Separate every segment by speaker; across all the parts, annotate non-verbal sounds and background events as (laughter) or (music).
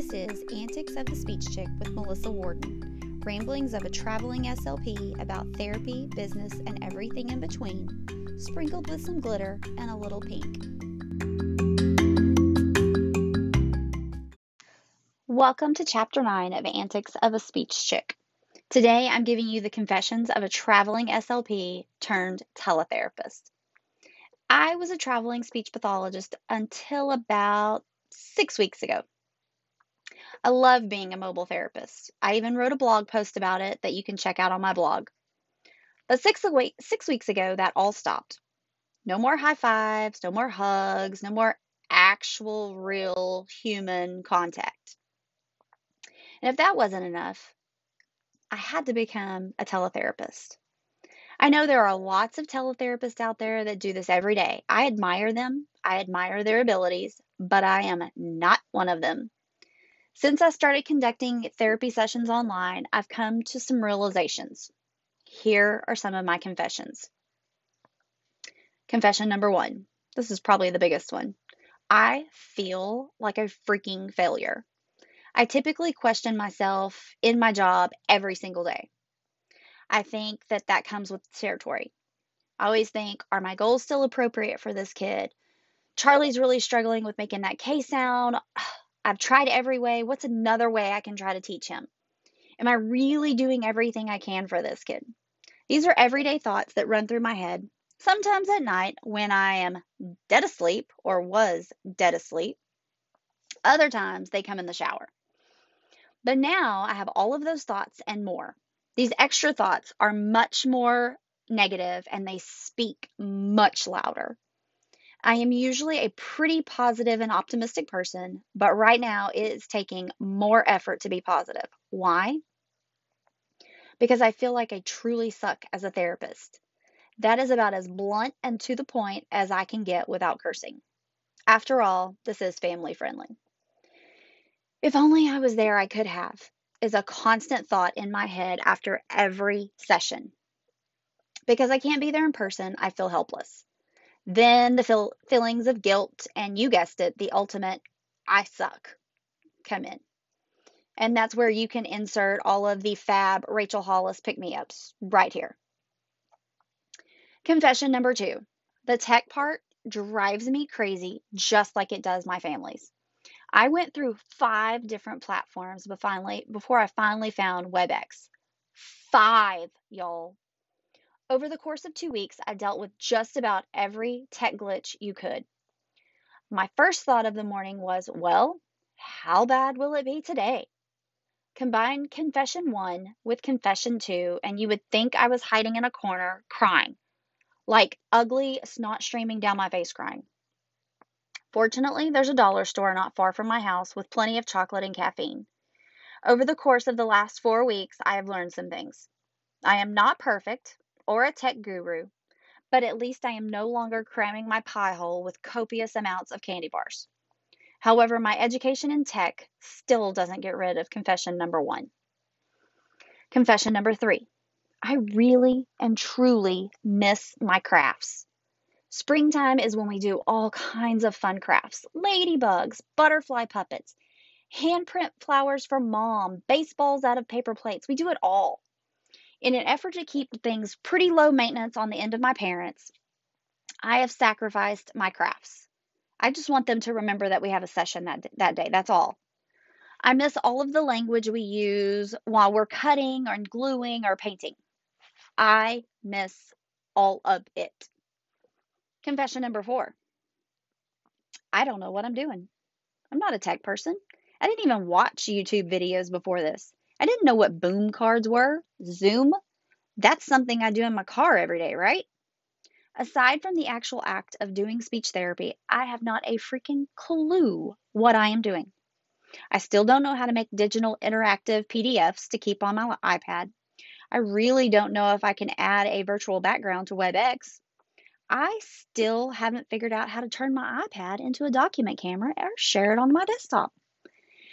Speaker 1: This is Antics of the Speech Chick with Melissa Warden, ramblings of a traveling SLP about therapy, business, and everything in between, sprinkled with some glitter and a little pink. Welcome to Chapter 9 of Antics of a Speech Chick. Today I'm giving you the confessions of a traveling SLP turned teletherapist. I was a traveling speech pathologist until about six weeks ago. I love being a mobile therapist. I even wrote a blog post about it that you can check out on my blog. But six, six weeks ago, that all stopped. No more high fives, no more hugs, no more actual, real human contact. And if that wasn't enough, I had to become a teletherapist. I know there are lots of teletherapists out there that do this every day. I admire them, I admire their abilities, but I am not one of them. Since I started conducting therapy sessions online, I've come to some realizations. Here are some of my confessions. Confession number one this is probably the biggest one. I feel like a freaking failure. I typically question myself in my job every single day. I think that that comes with territory. I always think, are my goals still appropriate for this kid? Charlie's really struggling with making that K sound. (sighs) I've tried every way. What's another way I can try to teach him? Am I really doing everything I can for this kid? These are everyday thoughts that run through my head, sometimes at night when I am dead asleep or was dead asleep. Other times they come in the shower. But now I have all of those thoughts and more. These extra thoughts are much more negative and they speak much louder. I am usually a pretty positive and optimistic person, but right now it is taking more effort to be positive. Why? Because I feel like I truly suck as a therapist. That is about as blunt and to the point as I can get without cursing. After all, this is family friendly. If only I was there, I could have is a constant thought in my head after every session. Because I can't be there in person, I feel helpless. Then the feel- feelings of guilt, and you guessed it, the ultimate I suck come in. And that's where you can insert all of the fab Rachel Hollis pick me ups right here. Confession number two the tech part drives me crazy just like it does my family's. I went through five different platforms but finally, before I finally found WebEx. Five, y'all. Over the course of two weeks, I dealt with just about every tech glitch you could. My first thought of the morning was, well, how bad will it be today? Combine confession one with confession two, and you would think I was hiding in a corner crying, like ugly snot streaming down my face crying. Fortunately, there's a dollar store not far from my house with plenty of chocolate and caffeine. Over the course of the last four weeks, I have learned some things. I am not perfect or a tech guru, but at least I am no longer cramming my pie hole with copious amounts of candy bars. However, my education in tech still doesn't get rid of confession number one. Confession number three I really and truly miss my crafts. Springtime is when we do all kinds of fun crafts ladybugs, butterfly puppets, handprint flowers for mom, baseballs out of paper plates. We do it all. In an effort to keep things pretty low maintenance on the end of my parents, I have sacrificed my crafts. I just want them to remember that we have a session that, that day. That's all. I miss all of the language we use while we're cutting or gluing or painting. I miss all of it. Confession number four I don't know what I'm doing. I'm not a tech person. I didn't even watch YouTube videos before this. I didn't know what boom cards were. Zoom? That's something I do in my car every day, right? Aside from the actual act of doing speech therapy, I have not a freaking clue what I am doing. I still don't know how to make digital interactive PDFs to keep on my iPad. I really don't know if I can add a virtual background to WebEx. I still haven't figured out how to turn my iPad into a document camera or share it on my desktop.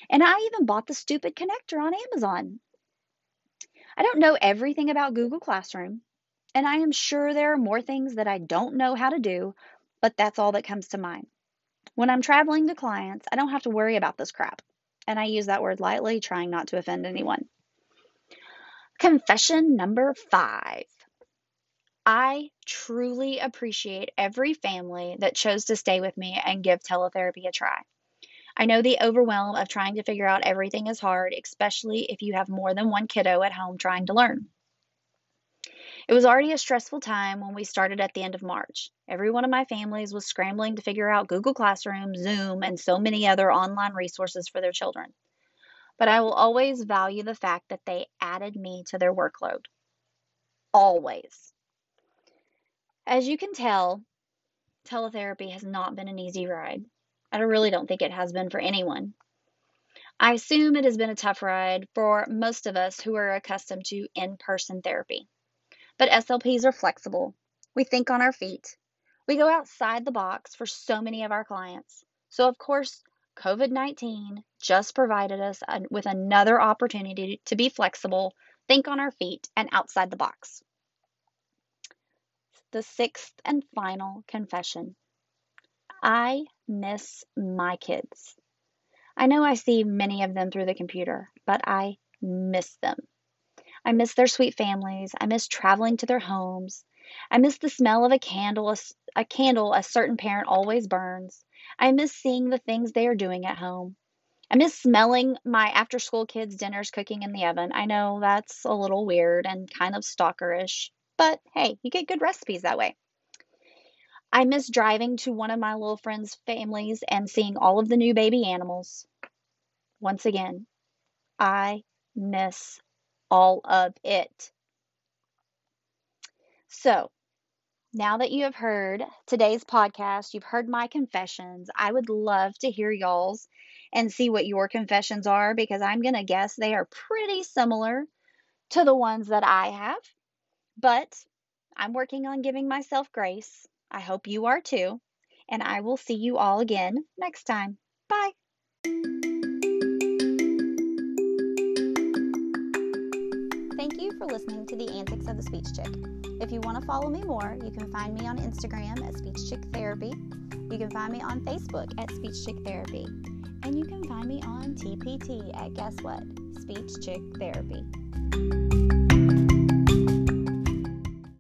Speaker 1: And I even bought the stupid connector on Amazon. I don't know everything about Google Classroom, and I am sure there are more things that I don't know how to do, but that's all that comes to mind. When I'm traveling to clients, I don't have to worry about this crap. And I use that word lightly, trying not to offend anyone. Confession number five. I truly appreciate every family that chose to stay with me and give teletherapy a try. I know the overwhelm of trying to figure out everything is hard, especially if you have more than one kiddo at home trying to learn. It was already a stressful time when we started at the end of March. Every one of my families was scrambling to figure out Google Classroom, Zoom, and so many other online resources for their children. But I will always value the fact that they added me to their workload. Always. As you can tell, teletherapy has not been an easy ride. I really don't think it has been for anyone. I assume it has been a tough ride for most of us who are accustomed to in person therapy. But SLPs are flexible. We think on our feet. We go outside the box for so many of our clients. So, of course, COVID 19 just provided us with another opportunity to be flexible, think on our feet, and outside the box. The sixth and final confession I miss my kids. I know I see many of them through the computer, but I miss them. I miss their sweet families. I miss traveling to their homes. I miss the smell of a candle, a, a candle a certain parent always burns. I miss seeing the things they are doing at home. I miss smelling my after school kids' dinners cooking in the oven. I know that's a little weird and kind of stalkerish, but hey, you get good recipes that way. I miss driving to one of my little friends' families and seeing all of the new baby animals. Once again, I miss all of it. So, now that you have heard today's podcast, you've heard my confessions, I would love to hear y'all's and see what your confessions are because I'm going to guess they are pretty similar to the ones that I have. But I'm working on giving myself grace. I hope you are too. And I will see you all again next time. Bye. Thank you for listening to the antics of the Speech Chick. If you want to follow me more, you can find me on Instagram at Speech Chick Therapy. You can find me on Facebook at Speech Chick Therapy. And you can find me on TPT at guess what? Speech Chick Therapy.